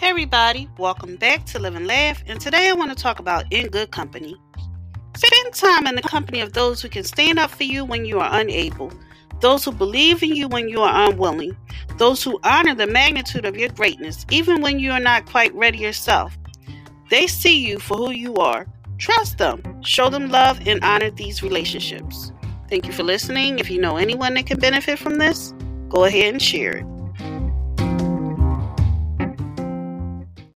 Hey everybody, welcome back to Live and Laugh. And today I want to talk about in good company. Spend time in the company of those who can stand up for you when you are unable, those who believe in you when you are unwilling, those who honor the magnitude of your greatness, even when you are not quite ready yourself. They see you for who you are. Trust them, show them love, and honor these relationships. Thank you for listening. If you know anyone that can benefit from this, go ahead and share it.